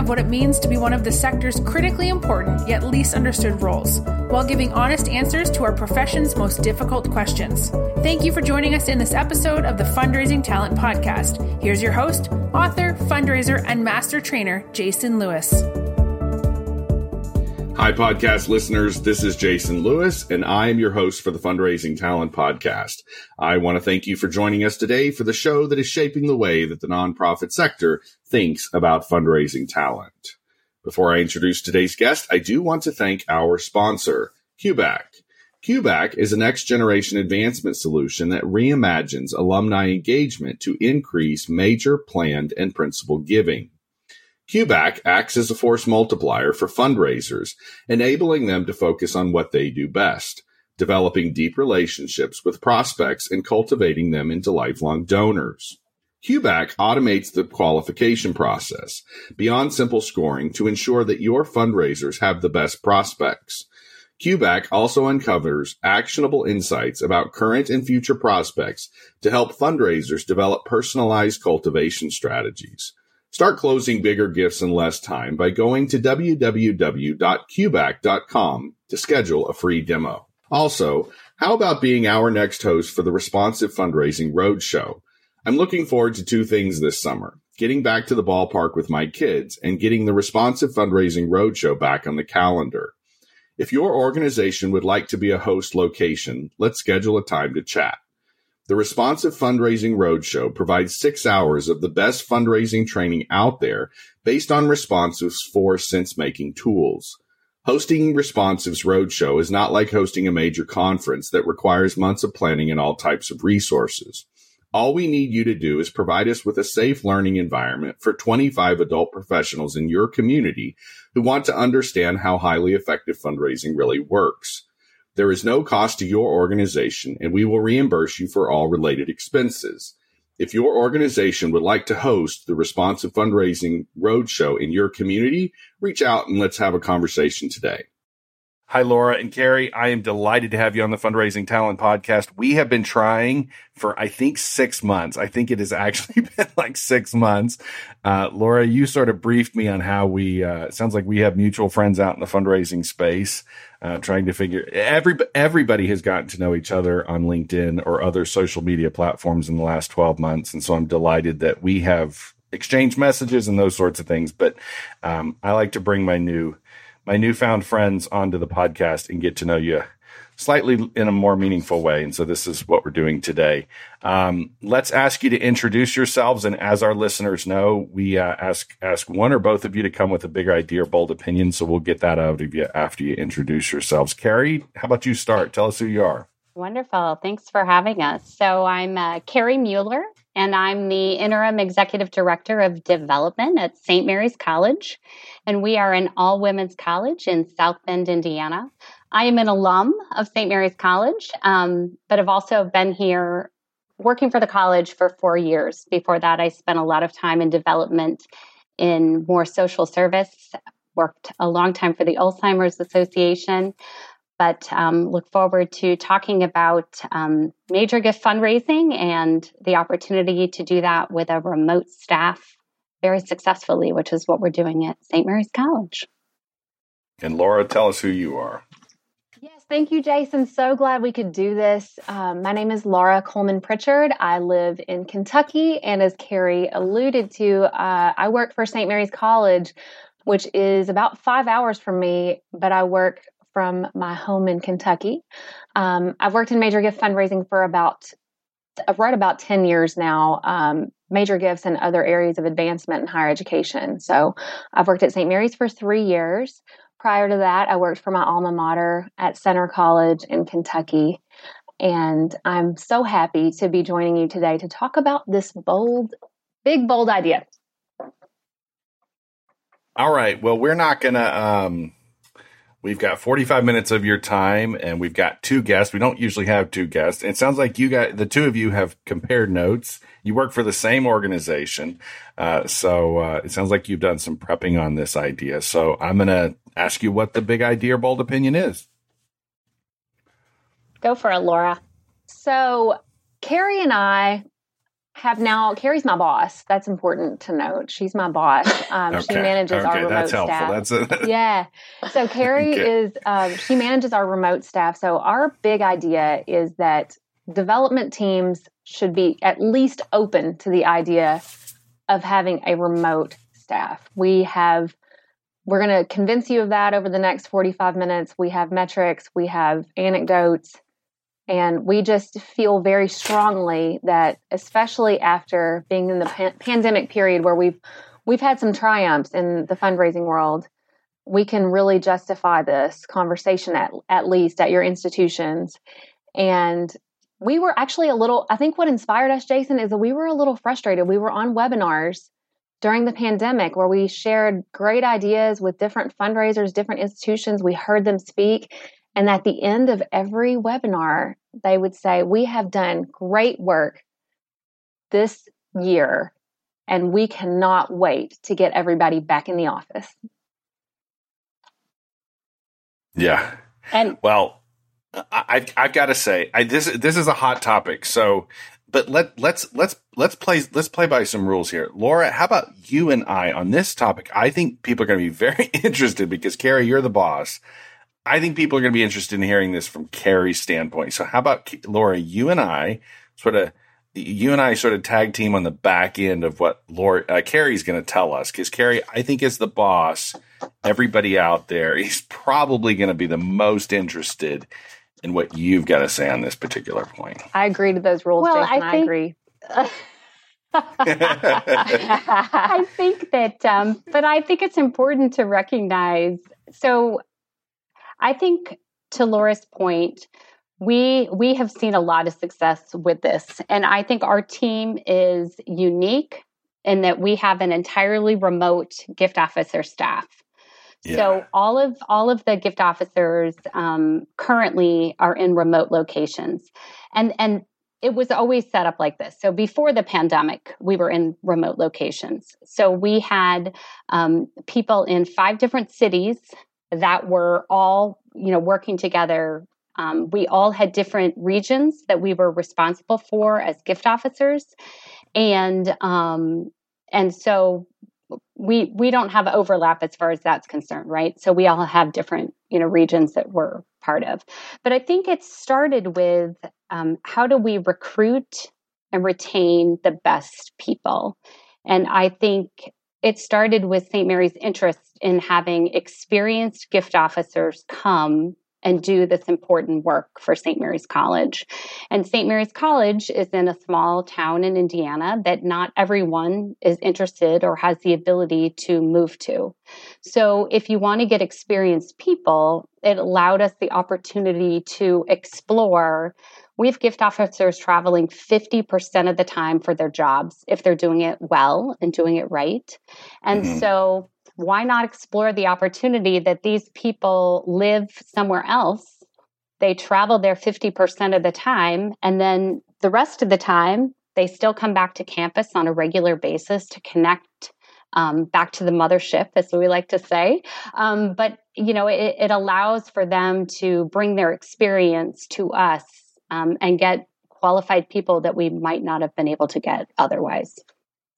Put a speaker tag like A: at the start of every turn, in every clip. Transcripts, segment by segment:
A: of what it means to be one of the sector's critically important yet least understood roles, while giving honest answers to our profession's most difficult questions. Thank you for joining us in this episode of the Fundraising Talent Podcast. Here's your host, author, fundraiser, and master trainer, Jason Lewis.
B: Hi, podcast listeners. This is Jason Lewis, and I am your host for the Fundraising Talent Podcast. I want to thank you for joining us today for the show that is shaping the way that the nonprofit sector thinks about fundraising talent. Before I introduce today's guest, I do want to thank our sponsor, CueBack. CueBack is a next generation advancement solution that reimagines alumni engagement to increase major planned and principal giving. CueBack acts as a force multiplier for fundraisers, enabling them to focus on what they do best, developing deep relationships with prospects and cultivating them into lifelong donors. CueBack automates the qualification process beyond simple scoring to ensure that your fundraisers have the best prospects. CueBack also uncovers actionable insights about current and future prospects to help fundraisers develop personalized cultivation strategies. Start closing bigger gifts in less time by going to www.cueback.com to schedule a free demo. Also, how about being our next host for the Responsive Fundraising Roadshow? I'm looking forward to two things this summer getting back to the ballpark with my kids and getting the Responsive Fundraising Roadshow back on the calendar. If your organization would like to be a host location, let's schedule a time to chat. The Responsive Fundraising Roadshow provides six hours of the best fundraising training out there based on Responsive's four sense making tools. Hosting Responsive's Roadshow is not like hosting a major conference that requires months of planning and all types of resources. All we need you to do is provide us with a safe learning environment for 25 adult professionals in your community who want to understand how highly effective fundraising really works. There is no cost to your organization, and we will reimburse you for all related expenses. If your organization would like to host the Responsive Fundraising Roadshow in your community, reach out and let's have a conversation today. Hi, Laura and Carrie. I am delighted to have you on the Fundraising Talent Podcast. We have been trying for, I think, six months. I think it has actually been like six months. Uh, Laura, you sort of briefed me on how we, uh, sounds like we have mutual friends out in the fundraising space, uh, trying to figure, every, everybody has gotten to know each other on LinkedIn or other social media platforms in the last 12 months. And so I'm delighted that we have exchanged messages and those sorts of things. But, um, I like to bring my new, my newfound friends onto the podcast and get to know you slightly in a more meaningful way. And so this is what we're doing today. Um, let's ask you to introduce yourselves. And as our listeners know, we uh, ask ask one or both of you to come with a big idea or bold opinion. So we'll get that out of you after you introduce yourselves. Carrie, how about you start? Tell us who you are.
C: Wonderful. Thanks for having us. So I'm uh, Carrie Mueller and I'm the interim executive director of development at St. Mary's College. And we are an all women's college in South Bend, Indiana. I am an alum of St. Mary's College, um, but have also been here working for the college for four years. Before that, I spent a lot of time in development in more social service, worked a long time for the Alzheimer's Association, but um, look forward to talking about um, major gift fundraising and the opportunity to do that with a remote staff very successfully, which is what we're doing at St. Mary's College.
B: And Laura, tell us who you are.
D: Yes, thank you, Jason. So glad we could do this. Um, my name is Laura Coleman Pritchard. I live in Kentucky, and as Carrie alluded to, uh, I work for St. Mary's College, which is about five hours from me, but I work from my home in Kentucky. Um, I've worked in major gift fundraising for about right about 10 years now, um, major gifts and other areas of advancement in higher education. So I've worked at St. Mary's for three years. Prior to that, I worked for my alma mater at Centre College in Kentucky. And I'm so happy to be joining you today to talk about this bold, big, bold idea
B: All right. Well, we're not going to. Um, we've got 45 minutes of your time, and we've got two guests. We don't usually have two guests. It sounds like you got the two of you have compared notes. You work for the same organization, uh, so uh, it sounds like you've done some prepping on this idea. So I'm going to ask you what the big idea or bold opinion is.
C: Go for it, Laura.
D: So Carrie and I have now Carrie's my boss. That's important to note. She's my boss. Um, okay. She manages okay. our remote
B: That's helpful.
D: staff.
B: That's a-
D: yeah. So Carrie okay. is um, she manages our remote staff. So our big idea is that development teams should be at least open to the idea of having a remote staff. We have we're going to convince you of that over the next 45 minutes. We have metrics, we have anecdotes, and we just feel very strongly that, especially after being in the pan- pandemic period where we've we've had some triumphs in the fundraising world, we can really justify this conversation at at least at your institutions. And we were actually a little. I think what inspired us, Jason, is that we were a little frustrated. We were on webinars during the pandemic where we shared great ideas with different fundraisers, different institutions. We heard them speak. And at the end of every webinar, they would say, We have done great work this year, and we cannot wait to get everybody back in the office.
B: Yeah. And well, I, I've got to say, I, this this is a hot topic. So, but let let's let's let's play let's play by some rules here. Laura, how about you and I on this topic? I think people are going to be very interested because Carrie, you're the boss. I think people are going to be interested in hearing this from Carrie's standpoint. So, how about Laura? You and I sort of, you and I sort of tag team on the back end of what Laura uh, Carrie's going to tell us. Because Carrie, I think is the boss. Everybody out there is probably going to be the most interested in what you've got to say on this particular point.
D: I agree to those rules, well, Jason. I, think, I agree.
C: I think that, um, but I think it's important to recognize. So I think to Laura's point, we we have seen a lot of success with this and I think our team is unique in that we have an entirely remote gift officer staff. Yeah. So all of all of the gift officers um, currently are in remote locations, and and it was always set up like this. So before the pandemic, we were in remote locations. So we had um, people in five different cities that were all you know working together um, we all had different regions that we were responsible for as gift officers. And um, and so we we don't have overlap as far as that's concerned right? So we all have different you know regions that we're part of. But i think it started with um, how do we recruit and retain the best people? And i think it started with St. Mary's interest in having experienced gift officers come and do this important work for St. Mary's College. And St. Mary's College is in a small town in Indiana that not everyone is interested or has the ability to move to. So if you want to get experienced people, it allowed us the opportunity to explore we have gift officers traveling 50% of the time for their jobs if they're doing it well and doing it right. And mm-hmm. so, why not explore the opportunity that these people live somewhere else? They travel there 50% of the time, and then the rest of the time, they still come back to campus on a regular basis to connect um, back to the mothership, as we like to say. Um, but you know, it, it, allows for them to bring their experience to us um, and get qualified people that we might not have been able to get otherwise.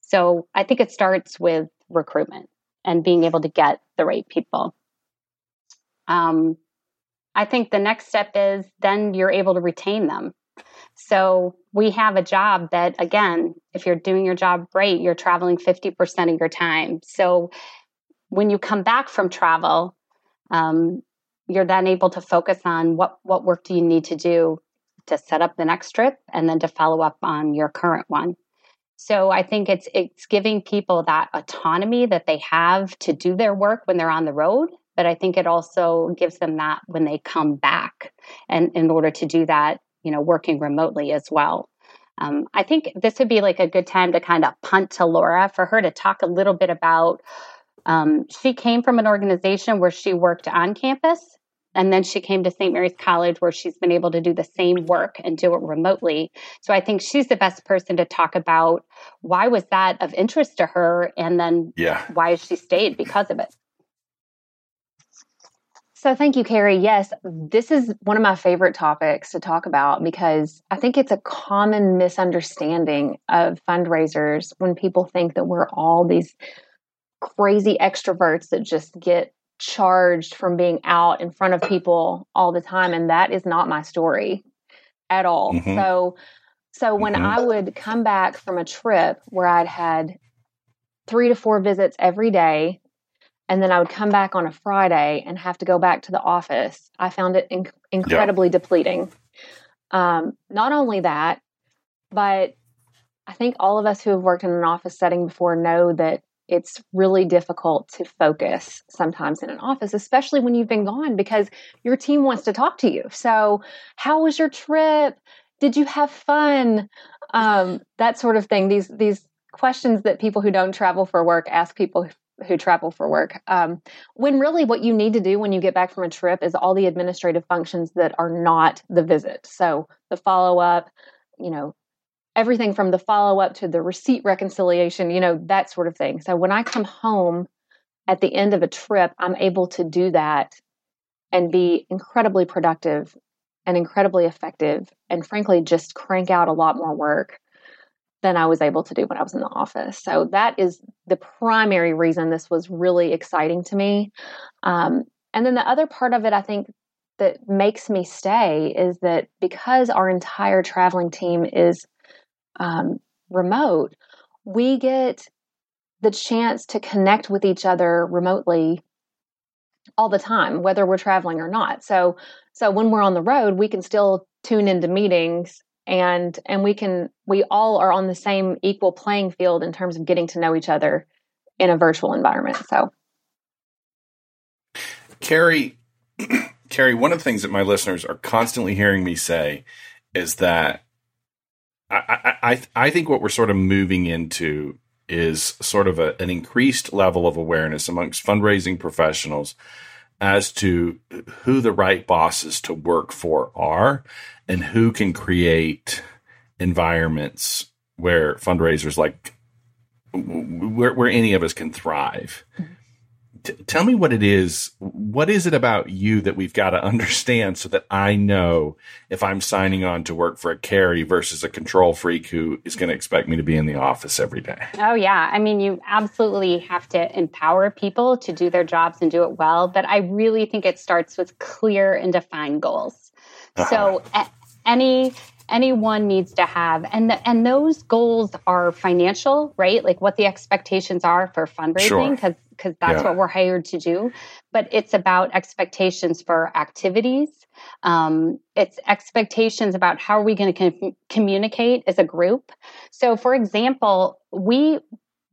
C: So I think it starts with recruitment and being able to get the right people. Um, I think the next step is then you're able to retain them. So we have a job that, again, if you're doing your job right, you're traveling 50% of your time. So when you come back from travel, um, you're then able to focus on what, what work do you need to do to set up the next trip and then to follow up on your current one. So I think it's it's giving people that autonomy that they have to do their work when they're on the road, but I think it also gives them that when they come back and in order to do that, you know, working remotely as well. Um, I think this would be like a good time to kind of punt to Laura for her to talk a little bit about Um, she came from an organization where she worked on campus, and then she came to St. Mary's College where she's been able to do the same work and do it remotely. So I think she's the best person to talk about why was that of interest to her, and then
B: yeah.
C: why she stayed because of it.
D: So, thank you, Carrie. Yes, this is one of my favorite topics to talk about because I think it's a common misunderstanding of fundraisers when people think that we're all these crazy extroverts that just get charged from being out in front of people all the time. And that is not my story at all. Mm-hmm. So, so when mm-hmm. I would come back from a trip where I'd had three to four visits every day and then I would come back on a Friday and have to go back to the office. I found it inc- incredibly yeah. depleting. Um, not only that, but I think all of us who have worked in an office setting before know that it's really difficult to focus sometimes in an office, especially when you've been gone because your team wants to talk to you. So, how was your trip? Did you have fun? Um, that sort of thing. These these questions that people who don't travel for work ask people who travel for work. Um, when really what you need to do when you get back from a trip is all the administrative functions that are not the visit. So the follow up, you know, everything from the follow up to the receipt reconciliation, you know, that sort of thing. So when I come home at the end of a trip, I'm able to do that and be incredibly productive and incredibly effective and frankly just crank out a lot more work than I was able to do when I was in the office. So that is the primary reason this was really exciting to me. Um, and then the other part of it, I think, that makes me stay is that because our entire traveling team is um, remote, we get the chance to connect with each other remotely all the time whether we're traveling or not. So so when we're on the road we can still tune into meetings and and we can we all are on the same equal playing field in terms of getting to know each other in a virtual environment so.
B: Carrie carrie one of the things that my listeners are constantly hearing me say is that I, I, think what we're sort of moving into is sort of a, an increased level of awareness amongst fundraising professionals as to who the right bosses to work for are and who can create environments where fundraisers like where, where any of us can thrive. Mm-hmm. T- tell me what it is. What is it about you that we've got to understand so that I know if I'm signing on to work for a Carrie versus a control freak who is going to expect me to be in the office every day?
C: Oh, yeah. I mean, you absolutely have to empower people to do their jobs and do it well. But I really think it starts with clear and defined goals. Uh-huh. So, a- any anyone needs to have and the, and those goals are financial right like what the expectations are for fundraising because sure. Because that's yeah. what we're hired to do but it's about expectations for activities um, it's expectations about how are we going to com- communicate as a group so for example we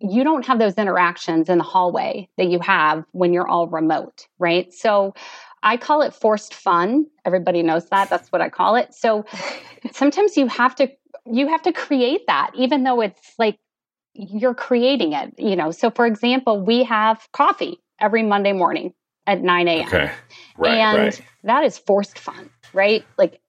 C: you don't have those interactions in the hallway that you have when you're all remote right so I call it forced fun. Everybody knows that. That's what I call it. So sometimes you have to you have to create that even though it's like you're creating it, you know. So for example, we have coffee every Monday morning at 9 a.m. Okay. Right, and right. that is forced fun, right? Like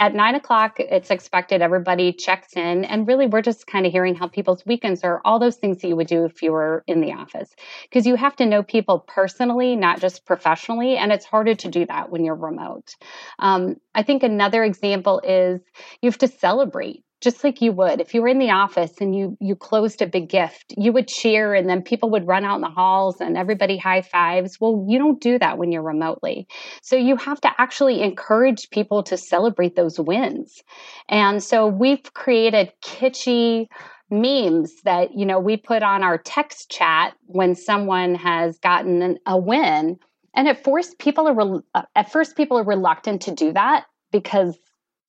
C: at nine o'clock, it's expected everybody checks in. And really, we're just kind of hearing how people's weekends are, all those things that you would do if you were in the office. Because you have to know people personally, not just professionally. And it's harder to do that when you're remote. Um, I think another example is you have to celebrate just like you would if you were in the office and you you closed a big gift you would cheer and then people would run out in the halls and everybody high fives. Well you don't do that when you're remotely. So you have to actually encourage people to celebrate those wins. And so we've created kitschy memes that you know we put on our text chat when someone has gotten a win. And at first people are uh, at first people are reluctant to do that because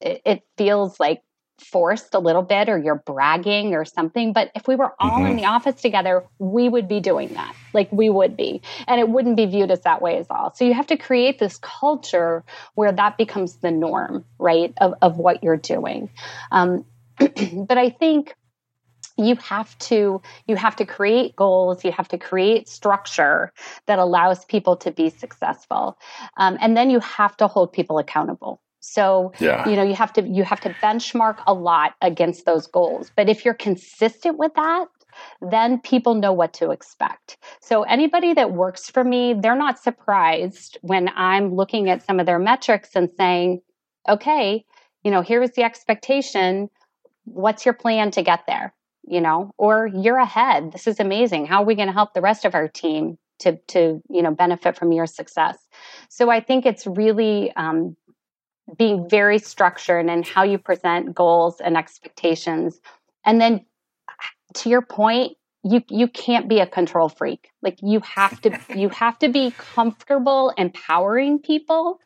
C: it, it feels like forced a little bit or you're bragging or something. But if we were all mm-hmm. in the office together, we would be doing that. Like we would be. And it wouldn't be viewed as that way as all. So you have to create this culture where that becomes the norm, right, of, of what you're doing. Um, but I think you have to you have to create goals you have to create structure that allows people to be successful um, and then you have to hold people accountable so yeah. you know you have to you have to benchmark a lot against those goals but if you're consistent with that then people know what to expect. So anybody that works for me, they're not surprised when I'm looking at some of their metrics and saying, okay, you know, here is the expectation. What's your plan to get there? you know, or you're ahead. This is amazing. How are we going to help the rest of our team to to you know benefit from your success? So I think it's really um, being very structured in how you present goals and expectations, and then to your point, you you can't be a control freak. Like you have to you have to be comfortable empowering people.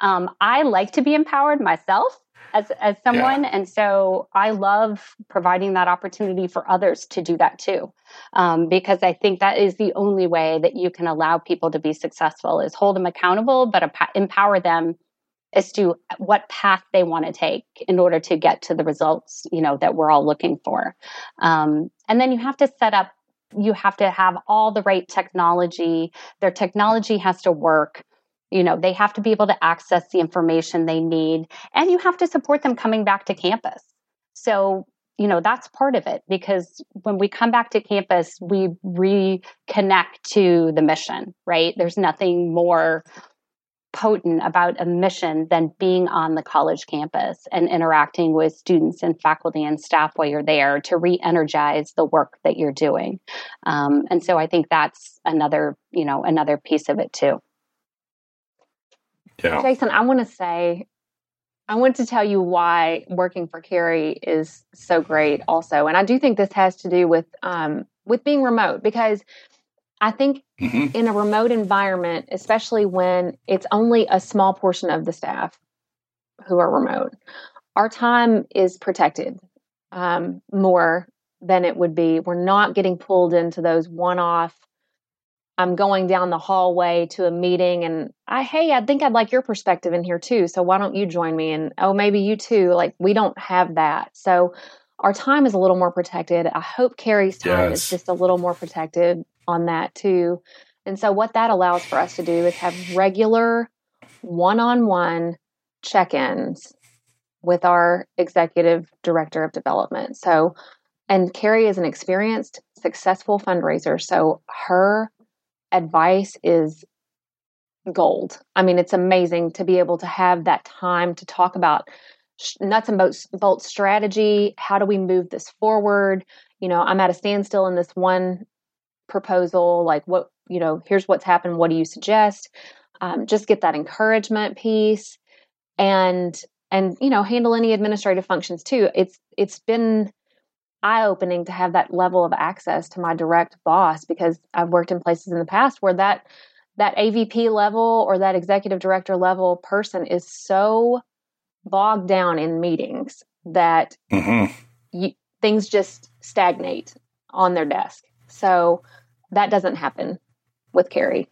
C: Um, i like to be empowered myself as as someone yeah. and so i love providing that opportunity for others to do that too. Um, because i think that is the only way that you can allow people to be successful is hold them accountable but empower them as to what path they want to take in order to get to the results you know that we're all looking for. Um, and then you have to set up you have to have all the right technology. Their technology has to work. You know they have to be able to access the information they need and you have to support them coming back to campus. So you know that's part of it because when we come back to campus we reconnect to the mission right? There's nothing more potent about a mission than being on the college campus and interacting with students and faculty and staff while you're there to re-energize the work that you're doing um, and so i think that's another you know another piece of it too
D: yeah. Jason, I want to say, I want to tell you why working for Carrie is so great also. And I do think this has to do with um, with being remote because I think mm-hmm. in a remote environment, especially when it's only a small portion of the staff who are remote, our time is protected um, more than it would be. We're not getting pulled into those one off I'm going down the hallway to a meeting and I, hey, I think I'd like your perspective in here too. So why don't you join me? And oh, maybe you too. Like we don't have that. So our time is a little more protected. I hope Carrie's time yes. is just a little more protected on that too. And so what that allows for us to do is have regular one-on-one check-ins with our executive director of development. So and Carrie is an experienced, successful fundraiser. So her advice is gold. I mean, it's amazing to be able to have that time to talk about nuts and bolts, bolts strategy. How do we move this forward? You know, I'm at a standstill in this one proposal. Like, what, you know, here's what's happened. What do you suggest? Um, just get that encouragement piece and and you know handle any administrative functions too it's it's been eye opening to have that level of access to my direct boss because I've worked in places in the past where that that AVP level or that executive director level person is so bogged down in meetings that mm-hmm. you, things just stagnate on their desk. So that doesn't happen with Carrie.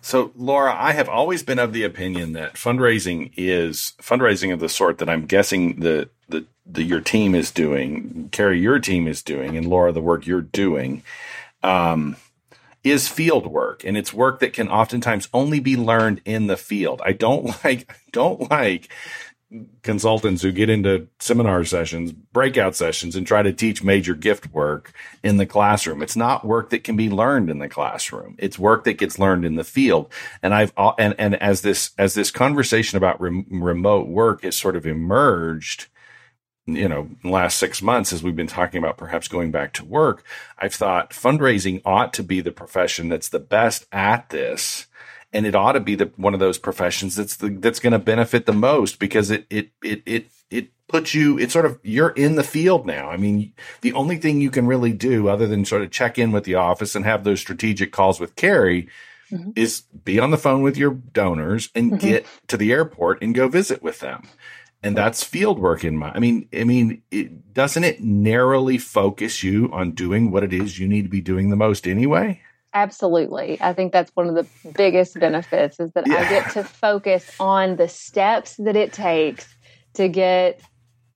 B: So, Laura, I have always been of the opinion that fundraising is fundraising of the sort that I'm guessing the the, your team is doing, Carrie, your team is doing, and Laura, the work you're doing, um, is field work, and it's work that can oftentimes only be learned in the field. I don't like I don't like consultants who get into seminar sessions, breakout sessions, and try to teach major gift work in the classroom. It's not work that can be learned in the classroom. It's work that gets learned in the field. And I've uh, and and as this as this conversation about remote work has sort of emerged, you know, last six months as we've been talking about perhaps going back to work, I've thought fundraising ought to be the profession that's the best at this and it ought to be the one of those professions that's the, that's going to benefit the most because it it it it it puts you it's sort of you're in the field now. I mean, the only thing you can really do other than sort of check in with the office and have those strategic calls with Carrie mm-hmm. is be on the phone with your donors and mm-hmm. get to the airport and go visit with them. And that's field work in my, I mean, I mean, it, doesn't it narrowly focus you on doing what it is you need to be doing the most anyway?
D: Absolutely. I think that's one of the biggest benefits is that yeah. I get to focus on the steps that it takes to get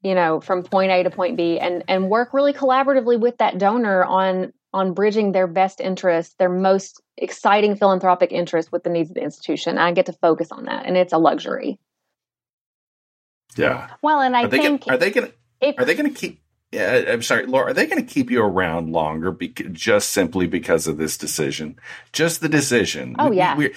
D: you know, from point A to point B and and work really collaboratively with that donor on on bridging their best interest, their most exciting philanthropic interest with the needs of the institution. I get to focus on that and it's a luxury.
B: Yeah.
C: Well, and I
B: are they
C: think
B: gonna, are they going to are they going to keep yeah, I'm sorry, Laura. Are they going to keep you around longer, just simply because of this decision? Just the decision.
C: Oh yeah.
B: We,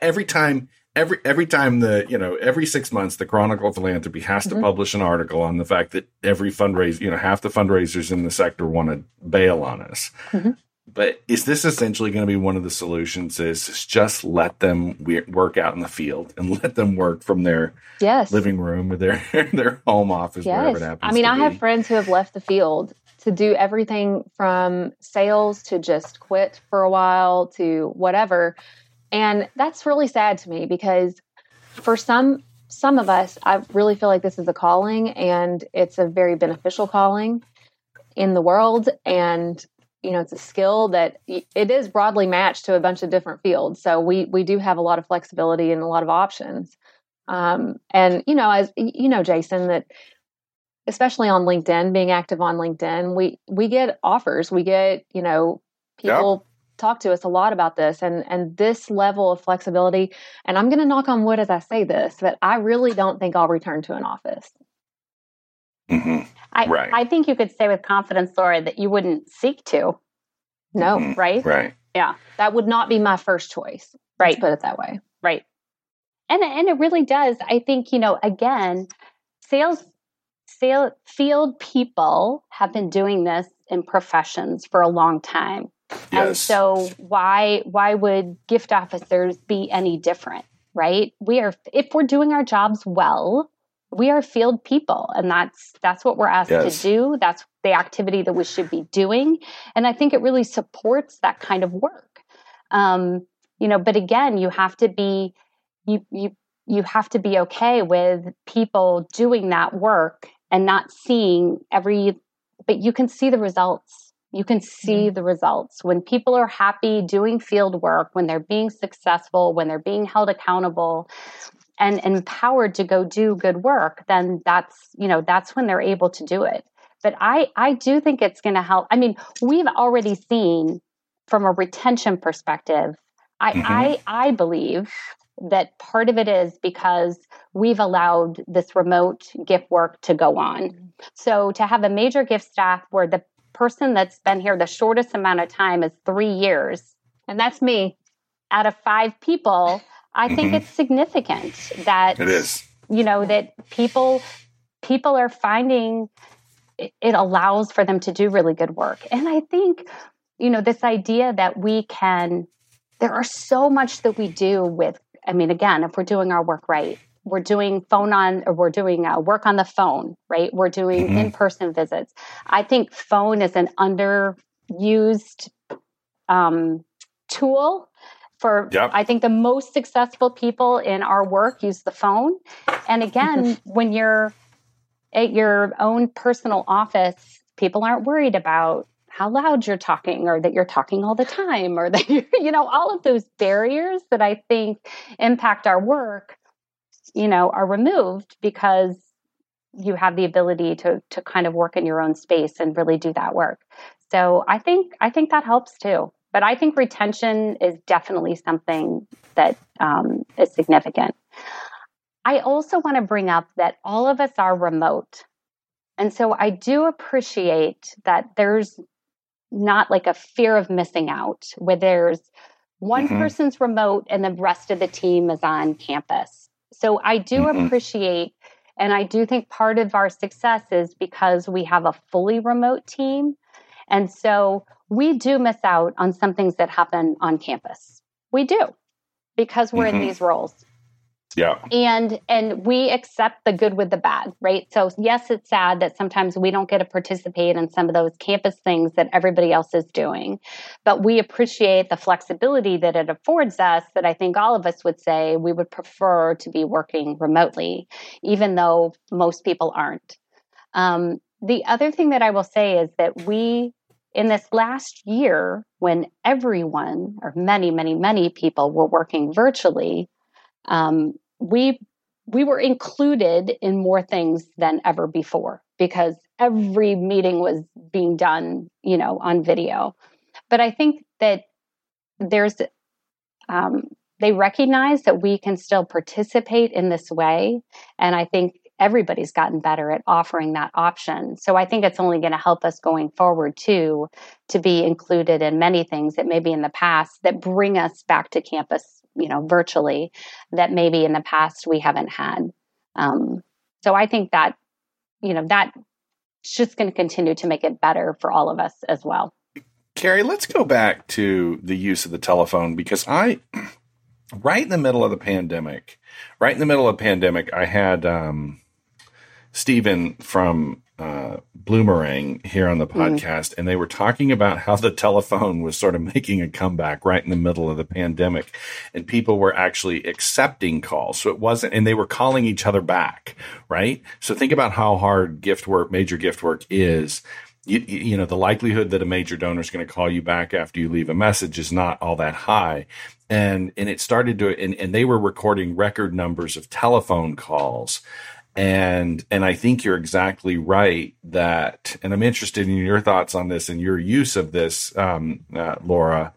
B: every time, every every time the you know every six months, the Chronicle of Philanthropy has to mm-hmm. publish an article on the fact that every fundraiser, you know, half the fundraisers in the sector want to bail on us. Mm-hmm. But is this essentially going to be one of the solutions? Is just let them work out in the field and let them work from their
D: yes.
B: living room or their their home office, yes. wherever it happens.
D: I mean, I
B: be.
D: have friends who have left the field to do everything from sales to just quit for a while to whatever, and that's really sad to me because for some some of us, I really feel like this is a calling, and it's a very beneficial calling in the world and you know it's a skill that it is broadly matched to a bunch of different fields. So we we do have a lot of flexibility and a lot of options. Um, and you know as you know jason that especially on linkedin being active on linkedin we we get offers. We get you know people yep. talk to us a lot about this and and this level of flexibility. And i'm going to knock on wood as i say this but i really don't think i'll return to an office
B: mm-hmm.
C: I,
B: right.
C: I think you could say with confidence, Laura, that you wouldn't seek to.
D: No,
C: mm-hmm. right?
B: Right.
C: Yeah.
D: That would not be my first choice.
C: Right.
D: Put it that way.
C: Right. And and it really does. I think, you know, again, sales sale field people have been doing this in professions for a long time.
B: Yes.
C: And so why why would gift officers be any different, right? We are if we're doing our jobs well, we are field people and that's that's what we're asked yes. to do. That's the activity that we should be doing. And i think it really supports that kind of work. Um, you know but again you have to be you you you have to be okay with people doing that work and not seeing every but you can see the results. You can see mm-hmm. the results. When people are happy doing field work when they're being successful when they're being held accountable and empowered to go do good work, then that's, you know, that's when they're able to do it. But I, I do think it's going to help. I mean, we've already seen from a retention perspective, I, mm-hmm. I, I believe that part of it is because we've allowed this remote gift work to go on. So to have a major gift staff where the person that's been here the shortest amount of time is three years, and that's me out of five people I think mm-hmm. it's significant that
B: it is.
C: You know that people people are finding it, it allows for them to do really good work, and I think you know this idea that we can. There are so much that we do with. I mean, again, if we're doing our work right, we're doing phone on or we're doing uh, work on the phone right we're doing mm-hmm. in-person visits i think phone is an underused um, tool for yep. i think the most successful people in our work use the phone. And again when you're at your own personal office people aren't worried about how loud you're talking or that you're talking all the time or that you you know all of those barriers that i think impact our work you know are removed because you have the ability to to kind of work in your own space and really do that work. So i think i think that helps too but I think retention is definitely something that um, is significant. I also want to bring up that all of us are remote. And so I do appreciate that there's not like a fear of missing out where there's one mm-hmm. person's remote and the rest of the team is on campus. So I do mm-hmm. appreciate and I do think part of our success is because we have a fully remote team. And so we do miss out on some things that happen on campus. We do because we're mm-hmm. in these roles.
B: Yeah.
C: And and we accept the good with the bad, right? So yes, it's sad that sometimes we don't get to participate in some of those campus things that everybody else is doing. But we appreciate the flexibility that it affords us that I think all of us would say we would prefer to be working remotely, even though most people aren't. Um, the other thing that I will say is that we in this last year, when everyone, or many, many, many people were working virtually, um, we we were included in more things than ever before because every meeting was being done, you know, on video. But I think that there's, um, they recognize that we can still participate in this way. And I think everybody's gotten better at offering that option. So I think it's only going to help us going forward too to be included in many things that maybe in the past that bring us back to campus, you know, virtually that maybe in the past we haven't had. Um, so I think that, you know, that's just going to continue to make it better for all of us as well.
B: Carrie, let's go back to the use of the telephone because I, right in the middle of the pandemic, right in the middle of the pandemic, I had um, Stephen from uh, Bloomerang here on the mm-hmm. podcast, mm. and they were talking about how the telephone was sort of making a comeback right in the middle of the pandemic, and people were actually accepting calls. So it wasn't, and they were calling each other back, right? So think about how hard gift work, major gift work is. You, you know, the likelihood that a major donor is going to call you back after you leave a message is not all that high. And, and it started to, and, and they were recording record numbers of telephone calls and and I think you're exactly right that, and I'm interested in your thoughts on this and your use of this, um, uh, Laura.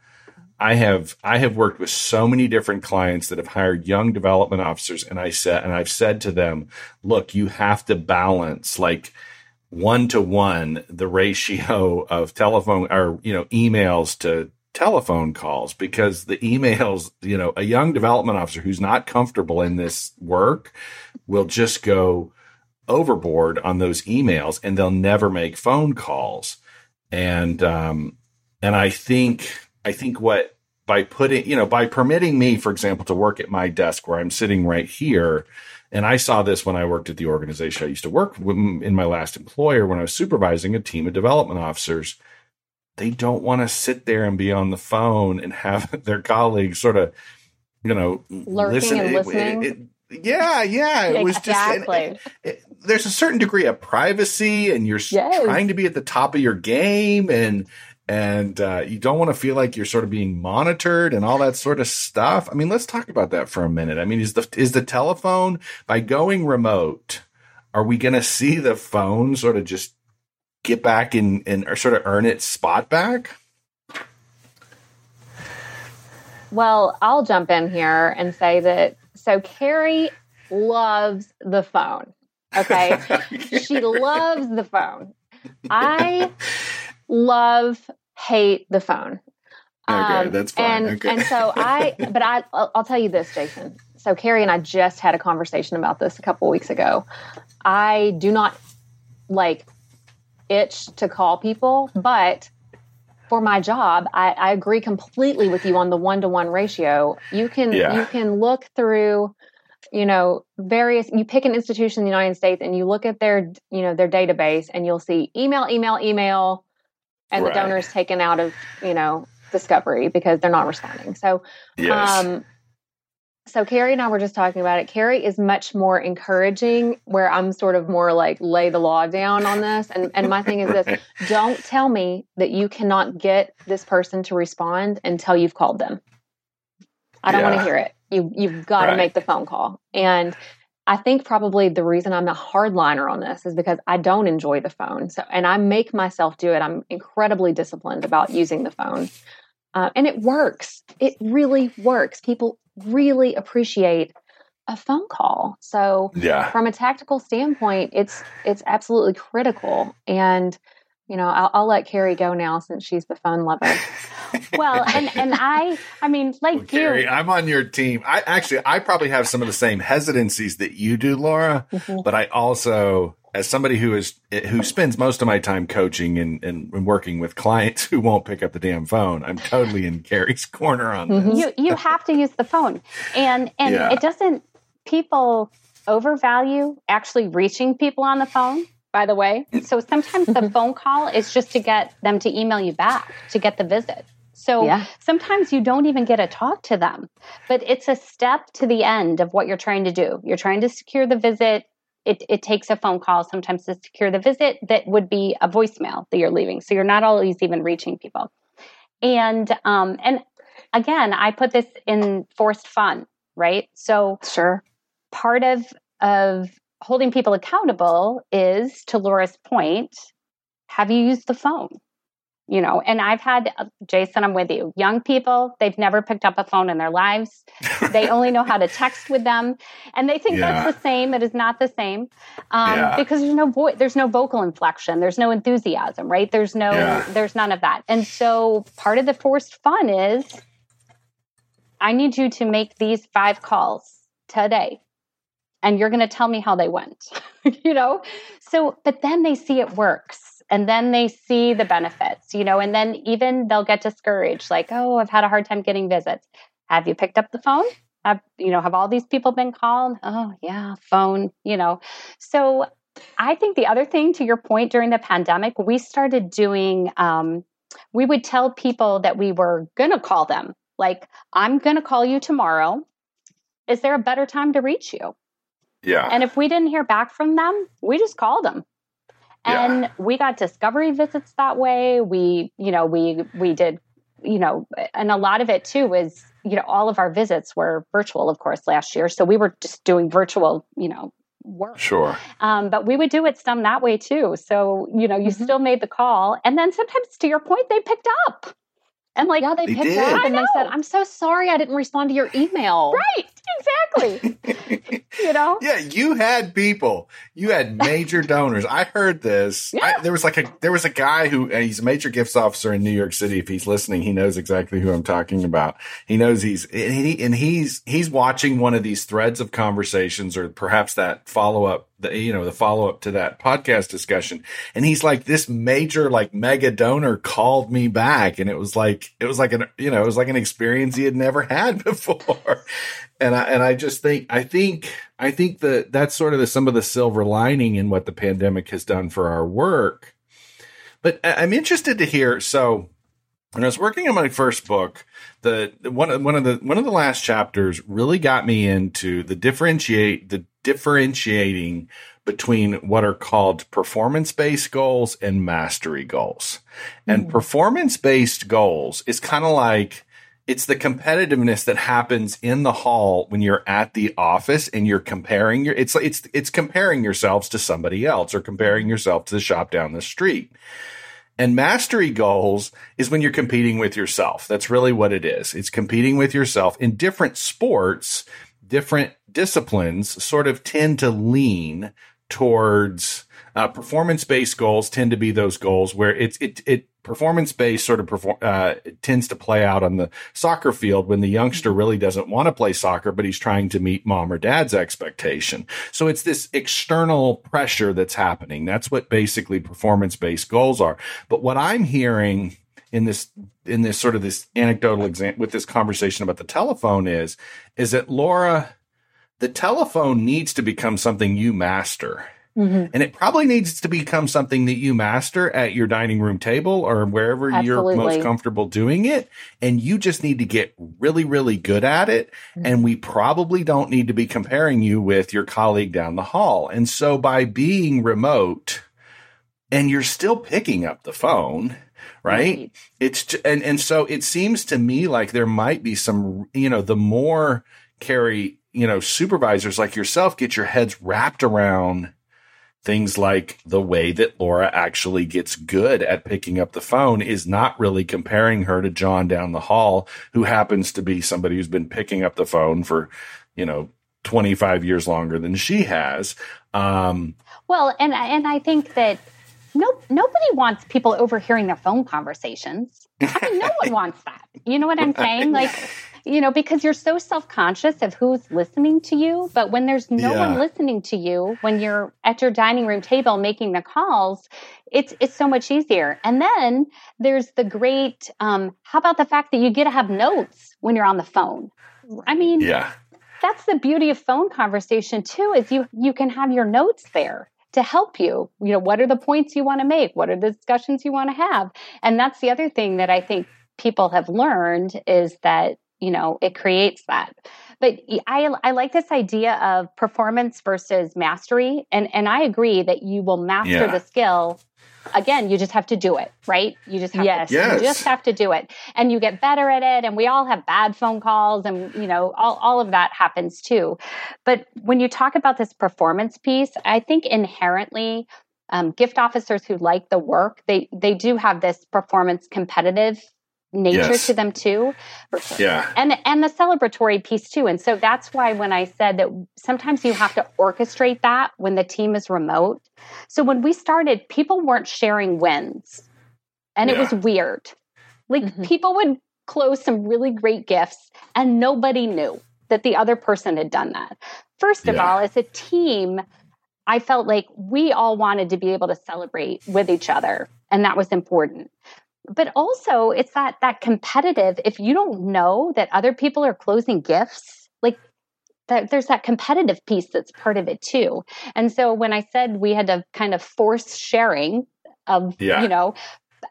B: I have I have worked with so many different clients that have hired young development officers, and I said and I've said to them, look, you have to balance like one to one the ratio of telephone or you know emails to telephone calls because the emails, you know, a young development officer who's not comfortable in this work will just go overboard on those emails and they'll never make phone calls. And, um, and I think, I think what by putting, you know, by permitting me, for example, to work at my desk where I'm sitting right here, and I saw this when I worked at the organization I used to work with in my last employer when I was supervising a team of development officers they don't want to sit there and be on the phone and have their colleagues sort of, you know,
C: Lurking listen. And listening. It,
B: it, yeah, yeah. It was
C: exactly.
B: just it, there's a certain degree of privacy, and you're yes. trying to be at the top of your game, and and uh, you don't want to feel like you're sort of being monitored and all that sort of stuff. I mean, let's talk about that for a minute. I mean, is the is the telephone by going remote? Are we going to see the phone sort of just get back and, and sort of earn its spot back?
D: Well, I'll jump in here and say that so Carrie loves the phone. Okay. she loves the phone. I love, hate the phone.
B: Okay, um, that's fine.
D: And,
B: okay.
D: and so I, but I, I'll, I'll tell you this, Jason. So Carrie and I just had a conversation about this a couple weeks ago. I do not like itch to call people, but for my job, I, I agree completely with you on the one to one ratio. You can yeah. you can look through, you know, various. You pick an institution in the United States and you look at their you know their database, and you'll see email, email, email, and right. the donor is taken out of you know discovery because they're not responding. So, yes. um, so Carrie and I were just talking about it. Carrie is much more encouraging, where I'm sort of more like lay the law down on this. And and my thing is this: don't tell me that you cannot get this person to respond until you've called them. I don't yeah. want to hear it. You you've got right. to make the phone call. And I think probably the reason I'm a hardliner on this is because I don't enjoy the phone. So and I make myself do it. I'm incredibly disciplined about using the phone. Uh, and it works. It really works. People really appreciate a phone call. So
B: yeah.
D: from a tactical standpoint, it's it's absolutely critical. And you know, I'll, I'll let Carrie go now since she's the phone lover.
C: well, and and I, I mean, like well,
B: Carrie,
C: you,
B: I'm on your team. I actually, I probably have some of the same hesitancies that you do, Laura. Mm-hmm. But I also as somebody who is who spends most of my time coaching and, and, and, working with clients who won't pick up the damn phone, I'm totally in Carrie's corner on this.
C: You you have to use the phone, and and yeah. it doesn't. People overvalue actually reaching people on the phone. By the way, so sometimes the phone call is just to get them to email you back to get the visit. So yeah. sometimes you don't even get to talk to them, but it's a step to the end of what you're trying to do. You're trying to secure the visit it, it takes a phone call sometimes to secure the visit that would be a voicemail that you're leaving. So you're not always even reaching people. And um, and again, I put this in forced fun, right? So
D: sure.
C: part of of holding people accountable is to Laura's point, have you used the phone? you know and i've had uh, jason i'm with you young people they've never picked up a phone in their lives they only know how to text with them and they think yeah. that's the same it is not the same um, yeah. because there's no voice, there's no vocal inflection there's no enthusiasm right there's no yeah. there's none of that and so part of the forced fun is i need you to make these five calls today and you're going to tell me how they went you know so but then they see it works and then they see the benefits, you know, and then even they'll get discouraged, like, oh, I've had a hard time getting visits. Have you picked up the phone? Have, you know, have all these people been called? Oh, yeah, phone, you know. So I think the other thing to your point during the pandemic, we started doing, um, we would tell people that we were going to call them, like, I'm going to call you tomorrow. Is there a better time to reach you?
E: Yeah.
C: And if we didn't hear back from them, we just called them and yeah. we got discovery visits that way. We you know we we did you know and a lot of it too was you know all of our visits were virtual of course last year. So we were just doing virtual you know work.
E: Sure.
C: Um, but we would do it some that way too. So you know you mm-hmm. still made the call. And then sometimes to your point they picked up and like,
D: yeah, they, they picked did. up and they said, "I'm so sorry, I didn't respond to your email."
C: Right, exactly. you know.
B: Yeah, you had people. You had major donors. I heard this. Yeah. I, there was like a there was a guy who he's a major gifts officer in New York City. If he's listening, he knows exactly who I'm talking about. He knows he's and, he, and he's he's watching one of these threads of conversations, or perhaps that follow up the you know the follow up to that podcast discussion. And he's like this major like mega donor called me back. And it was like it was like an you know it was like an experience he had never had before. And i and i just think i think i think that that's sort of the some of the silver lining in what the pandemic has done for our work. But i'm interested to hear so when I was working on my first book, the one one of the one of the last chapters really got me into the differentiate the differentiating between what are called performance based goals and mastery goals. And mm. performance based goals is kind of like it's the competitiveness that happens in the hall when you're at the office and you're comparing your it's it's it's comparing yourselves to somebody else or comparing yourself to the shop down the street. And mastery goals is when you're competing with yourself. That's really what it is. It's competing with yourself in different sports, different disciplines sort of tend to lean towards uh, performance based goals tend to be those goals where it's it it performance based sort of perform uh, tends to play out on the soccer field when the youngster really doesn't want to play soccer but he's trying to meet mom or dad's expectation. So it's this external pressure that's happening. That's what basically performance based goals are. But what i'm hearing in this in this sort of this anecdotal example with this conversation about the telephone is is that laura the telephone needs to become something you master Mm-hmm. And it probably needs to become something that you master at your dining room table or wherever Absolutely. you're most comfortable doing it. And you just need to get really, really good at it. Mm-hmm. And we probably don't need to be comparing you with your colleague down the hall. And so by being remote and you're still picking up the phone, right? right. It's, and, and so it seems to me like there might be some, you know, the more Carrie, you know, supervisors like yourself get your heads wrapped around things like the way that Laura actually gets good at picking up the phone is not really comparing her to John down the hall, who happens to be somebody who's been picking up the phone for, you know, 25 years longer than she has. Um,
C: well, and, and I think that no, nobody wants people overhearing their phone conversations. I mean, no one wants that. You know what I'm saying? Like, you know, because you're so self conscious of who's listening to you. But when there's no yeah. one listening to you, when you're at your dining room table making the calls, it's it's so much easier. And then there's the great. Um, how about the fact that you get to have notes when you're on the phone? I mean,
E: yeah,
C: that's the beauty of phone conversation too. Is you you can have your notes there to help you. You know, what are the points you want to make? What are the discussions you want to have? And that's the other thing that I think people have learned is that you know, it creates that. But I, I like this idea of performance versus mastery. And, and I agree that you will master yeah. the skill. Again, you just have to do it, right? You just have
D: yes.
C: to,
B: yes.
C: you just have to do it. And you get better at it. And we all have bad phone calls and, you know, all, all of that happens too. But when you talk about this performance piece, I think inherently um, gift officers who like the work, they, they do have this performance competitive nature yes. to them too.
B: Yeah.
C: And and the celebratory piece too. And so that's why when I said that sometimes you have to orchestrate that when the team is remote. So when we started, people weren't sharing wins. And yeah. it was weird. Like mm-hmm. people would close some really great gifts and nobody knew that the other person had done that. First of yeah. all, as a team, I felt like we all wanted to be able to celebrate with each other and that was important but also it's that that competitive if you don't know that other people are closing gifts like that there's that competitive piece that's part of it too. And so when i said we had to kind of force sharing of yeah. you know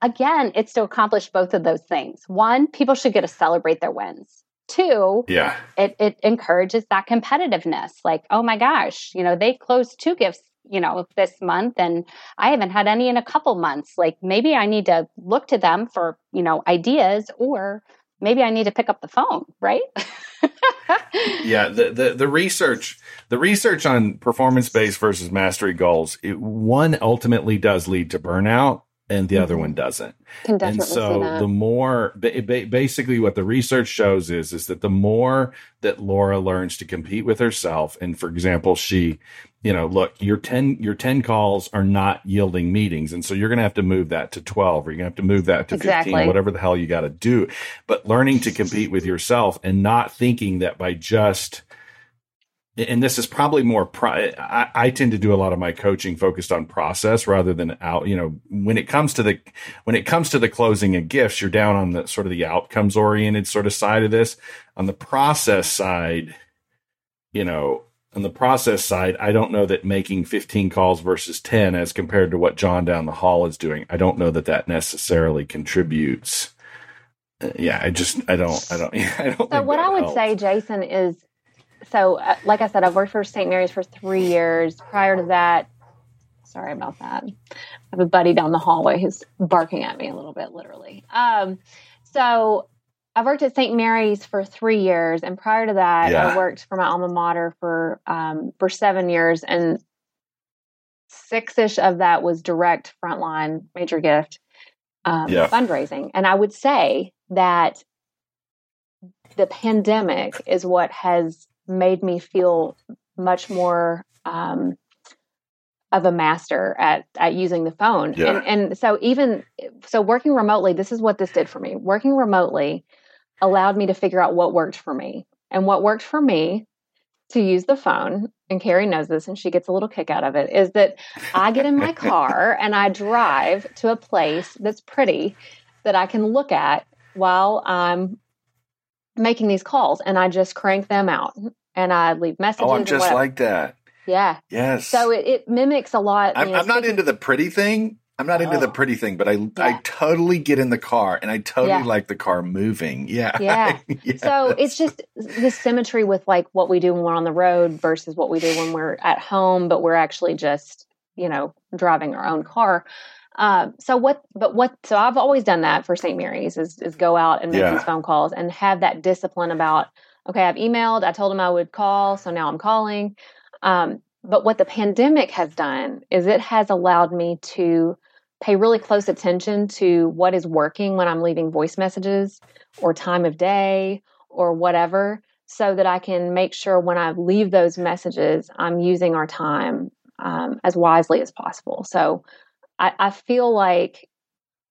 C: again it's to accomplish both of those things. One people should get to celebrate their wins. Two
B: yeah.
C: it, it encourages that competitiveness. Like oh my gosh you know they closed two gifts you know this month and i haven't had any in a couple months. Like maybe i need to look to them for you know ideas or maybe i need to pick up the phone right?
B: Yeah the, the, the research the research on performance based versus mastery goals it, one ultimately does lead to burnout and the mm-hmm. other one doesn't.
D: and
B: so the more basically what the research shows is is that the more that Laura learns to compete with herself and for example she you know look your 10 your 10 calls are not yielding meetings and so you're going to have to move that to 12 or you're going to have to move that to exactly. 15 whatever the hell you got to do but learning to compete with yourself and not thinking that by just and this is probably more pro- I, I, tend to do a lot of my coaching focused on process rather than out you know when it comes to the when it comes to the closing of gifts you're down on the sort of the outcomes oriented sort of side of this on the process side you know on the process side i don't know that making 15 calls versus 10 as compared to what john down the hall is doing i don't know that that necessarily contributes uh, yeah i just i don't i don't i don't
D: so what i would
B: helps.
D: say jason is so, uh, like I said, I've worked for St. Mary's for three years. Prior to that, sorry about that. I have a buddy down the hallway who's barking at me a little bit, literally. Um, so, I've worked at St. Mary's for three years, and prior to that, yeah. I worked for my alma mater for um, for seven years, and six ish of that was direct frontline major gift um, yeah. fundraising. And I would say that the pandemic is what has made me feel much more um, of a master at at using the phone. Yeah. And and so even so working remotely, this is what this did for me. Working remotely allowed me to figure out what worked for me. And what worked for me to use the phone, and Carrie knows this and she gets a little kick out of it, is that I get in my car and I drive to a place that's pretty that I can look at while I'm making these calls and I just crank them out and I leave messages.
B: Oh, I'm just like that.
D: Yeah.
B: Yes.
D: So it, it mimics a lot.
B: I'm, know, I'm not into the pretty thing. I'm not into oh. the pretty thing, but I yeah. I totally get in the car and I totally yeah. like the car moving. Yeah.
D: Yeah. yes. So it's just the symmetry with like what we do when we're on the road versus what we do when we're at home, but we're actually just, you know, driving our own car. Um, so what, but what, so I've always done that for St. Mary's is, is go out and make yeah. these phone calls and have that discipline about, okay, I've emailed, I told them I would call, so now I'm calling. Um, but what the pandemic has done is it has allowed me to pay really close attention to what is working when I'm leaving voice messages or time of day or whatever, so that I can make sure when I leave those messages, I'm using our time um, as wisely as possible. So I, I feel like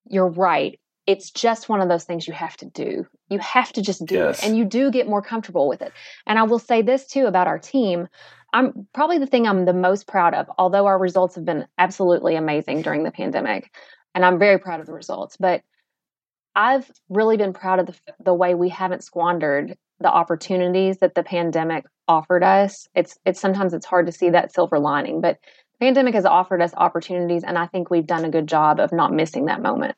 D: you're right. It's just one of those things you have to do. You have to just do yes. it. And you do get more comfortable with it. And I will say this too about our team. I'm probably the thing I'm the most proud of, although our results have been absolutely amazing during the pandemic. And I'm very proud of the results. But I've really been proud of the, the way we haven't squandered the opportunities that the pandemic offered us. It's it's sometimes it's hard to see that silver lining, but pandemic has offered us opportunities and I think we've done a good job of not missing that moment.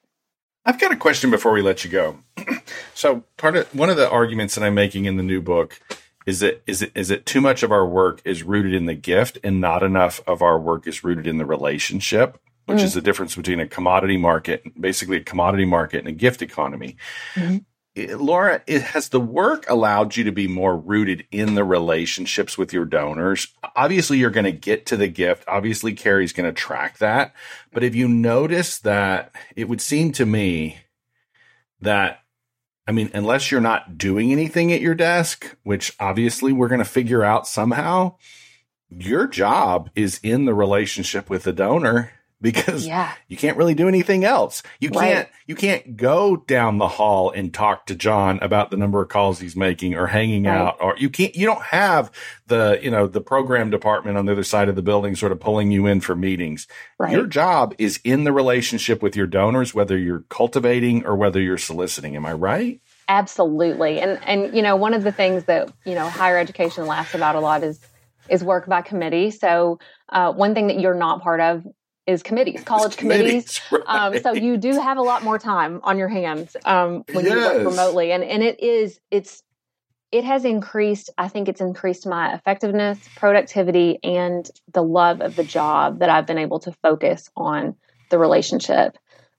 B: I've got a question before we let you go. so part of one of the arguments that I'm making in the new book is that is it is that too much of our work is rooted in the gift and not enough of our work is rooted in the relationship, which mm is the difference between a commodity market, basically a commodity market and a gift economy. Mm-hmm. Laura, has the work allowed you to be more rooted in the relationships with your donors? Obviously, you're going to get to the gift. Obviously, Carrie's going to track that. But if you notice that, it would seem to me that, I mean, unless you're not doing anything at your desk, which obviously we're going to figure out somehow, your job is in the relationship with the donor because yeah. you can't really do anything else. You right. can't you can't go down the hall and talk to John about the number of calls he's making or hanging right. out or you can't you don't have the you know the program department on the other side of the building sort of pulling you in for meetings. Right. Your job is in the relationship with your donors whether you're cultivating or whether you're soliciting. Am I right?
D: Absolutely. And and you know one of the things that you know higher education laughs about a lot is is work by committee. So uh, one thing that you're not part of is committees, college committees. committees right. um, so you do have a lot more time on your hands um, when yes. you work remotely, and and it is it's it has increased. I think it's increased my effectiveness, productivity, and the love of the job that I've been able to focus on the relationship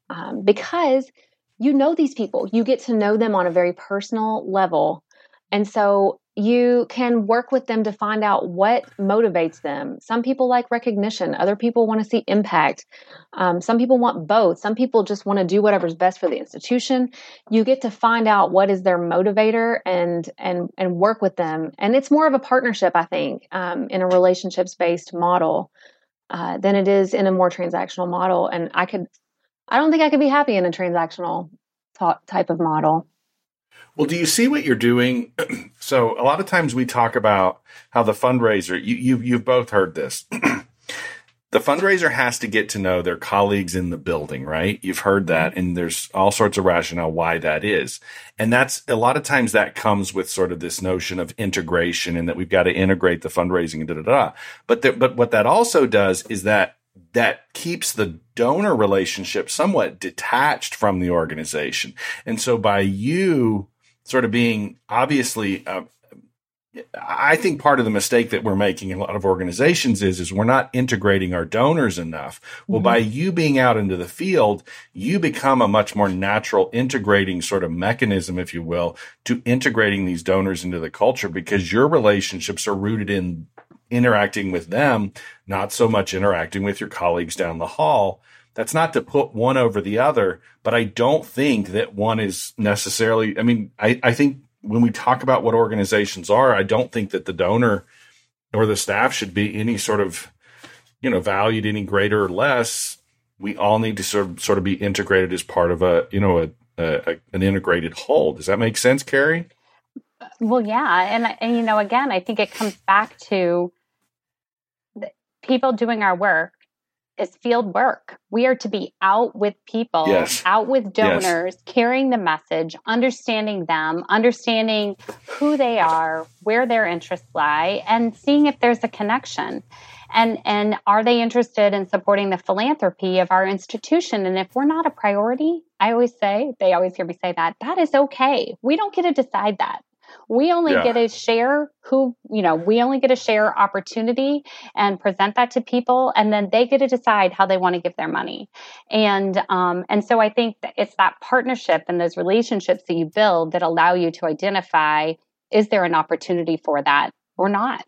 D: um, because you know these people, you get to know them on a very personal level, and so you can work with them to find out what motivates them. Some people like recognition, other people want to see impact. Um, some people want both. Some people just want to do whatever's best for the institution. You get to find out what is their motivator and and and work with them. And it's more of a partnership, I think, um, in a relationships based model uh, than it is in a more transactional model. And I could, I don't think I could be happy in a transactional type of model.
B: Well, do you see what you're doing? So a lot of times we talk about how the fundraiser, you, you you've both heard this. the fundraiser has to get to know their colleagues in the building, right? You've heard that, mm-hmm. and there's all sorts of rationale why that is. And that's a lot of times that comes with sort of this notion of integration and that we've got to integrate the fundraising and da da da. But the, but what that also does is that that keeps the donor relationship somewhat detached from the organization. And so by you sort of being obviously uh, I think part of the mistake that we're making in a lot of organizations is is we're not integrating our donors enough. Well, mm-hmm. by you being out into the field, you become a much more natural integrating sort of mechanism, if you will, to integrating these donors into the culture because your relationships are rooted in interacting with them, not so much interacting with your colleagues down the hall. That's not to put one over the other, but I don't think that one is necessarily, I mean, I, I think when we talk about what organizations are, I don't think that the donor or the staff should be any sort of, you know, valued any greater or less. We all need to sort of, sort of be integrated as part of a, you know, a, a an integrated whole. Does that make sense, Carrie?
C: Well, yeah, and and you know, again, I think it comes back to people doing our work is field work. We are to be out with people, yes. out with donors, yes. carrying the message, understanding them, understanding who they are, where their interests lie, and seeing if there's a connection. And and are they interested in supporting the philanthropy of our institution? And if we're not a priority, I always say, they always hear me say that, that is okay. We don't get to decide that. We only yeah. get to share who, you know, we only get to share opportunity and present that to people, and then they get to decide how they want to give their money. And um, and so I think that it's that partnership and those relationships that you build that allow you to identify is there an opportunity for that or not.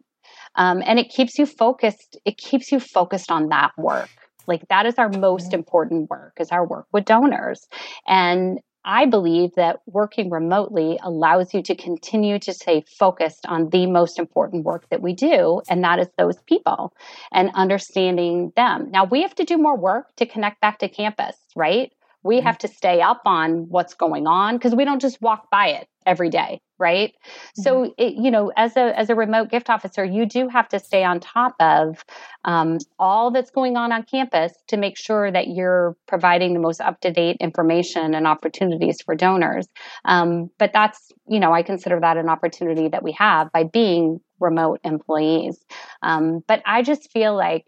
C: Um, and it keeps you focused. It keeps you focused on that work like that is our most mm-hmm. important work is our work with donors and I believe that working remotely allows you to continue to stay focused on the most important work that we do, and that is those people and understanding them. Now, we have to do more work to connect back to campus, right? We mm-hmm. have to stay up on what's going on because we don't just walk by it every day right mm-hmm. so it, you know as a as a remote gift officer you do have to stay on top of um, all that's going on on campus to make sure that you're providing the most up-to-date information and opportunities for donors um, but that's you know i consider that an opportunity that we have by being remote employees um, but i just feel like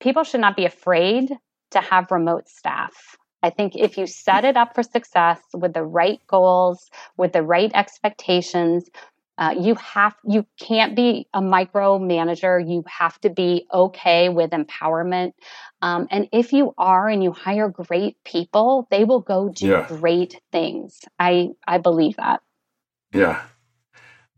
C: people should not be afraid to have remote staff I think if you set it up for success with the right goals, with the right expectations, uh, you have you can't be a micromanager. You have to be okay with empowerment. Um, and if you are and you hire great people, they will go do yeah. great things. I I believe that.
B: Yeah,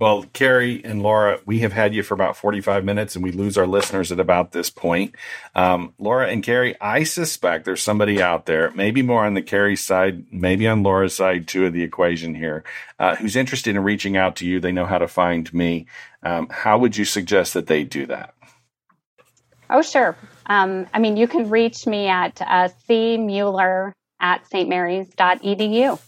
B: well, Carrie and Laura, we have had you for about 45 minutes and we lose our listeners at about this point. Um, Laura and Carrie, I suspect there's somebody out there, maybe more on the Carrie side, maybe on Laura's side too of the equation here, uh, who's interested in reaching out to you. They know how to find me. Um, how would you suggest that they do that?
C: Oh, sure. Um, I mean, you can reach me at uh, cmueller at stmarys.edu.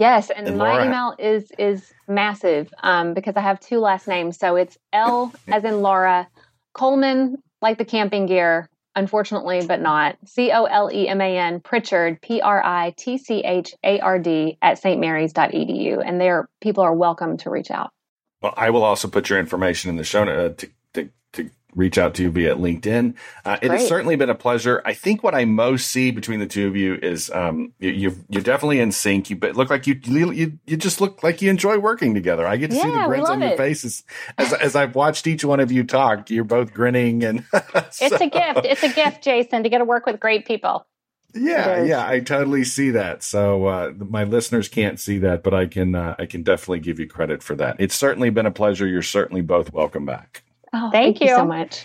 D: Yes, and, and my Laura. email is is massive um, because I have two last names. So it's L as in Laura Coleman, like the camping gear, unfortunately, but not C O L E M A N Pritchard P R I T C H A R D at stmarys.edu, and there people are welcome to reach out.
B: Well, I will also put your information in the show note uh, to, to reach out to you via LinkedIn. Uh, it has certainly been a pleasure. I think what I most see between the two of you is um, you, are definitely in sync. You look like you, you you just look like you enjoy working together. I get to yeah, see the grins on your faces as as I've watched each one of you talk. You're both grinning, and so.
C: it's a gift. It's a gift, Jason, to get to work with great people.
B: Yeah, yeah, I totally see that. So uh, my listeners can't see that, but I can uh, I can definitely give you credit for that. It's certainly been a pleasure. You're certainly both welcome back.
D: Oh, thank, thank you. you so much.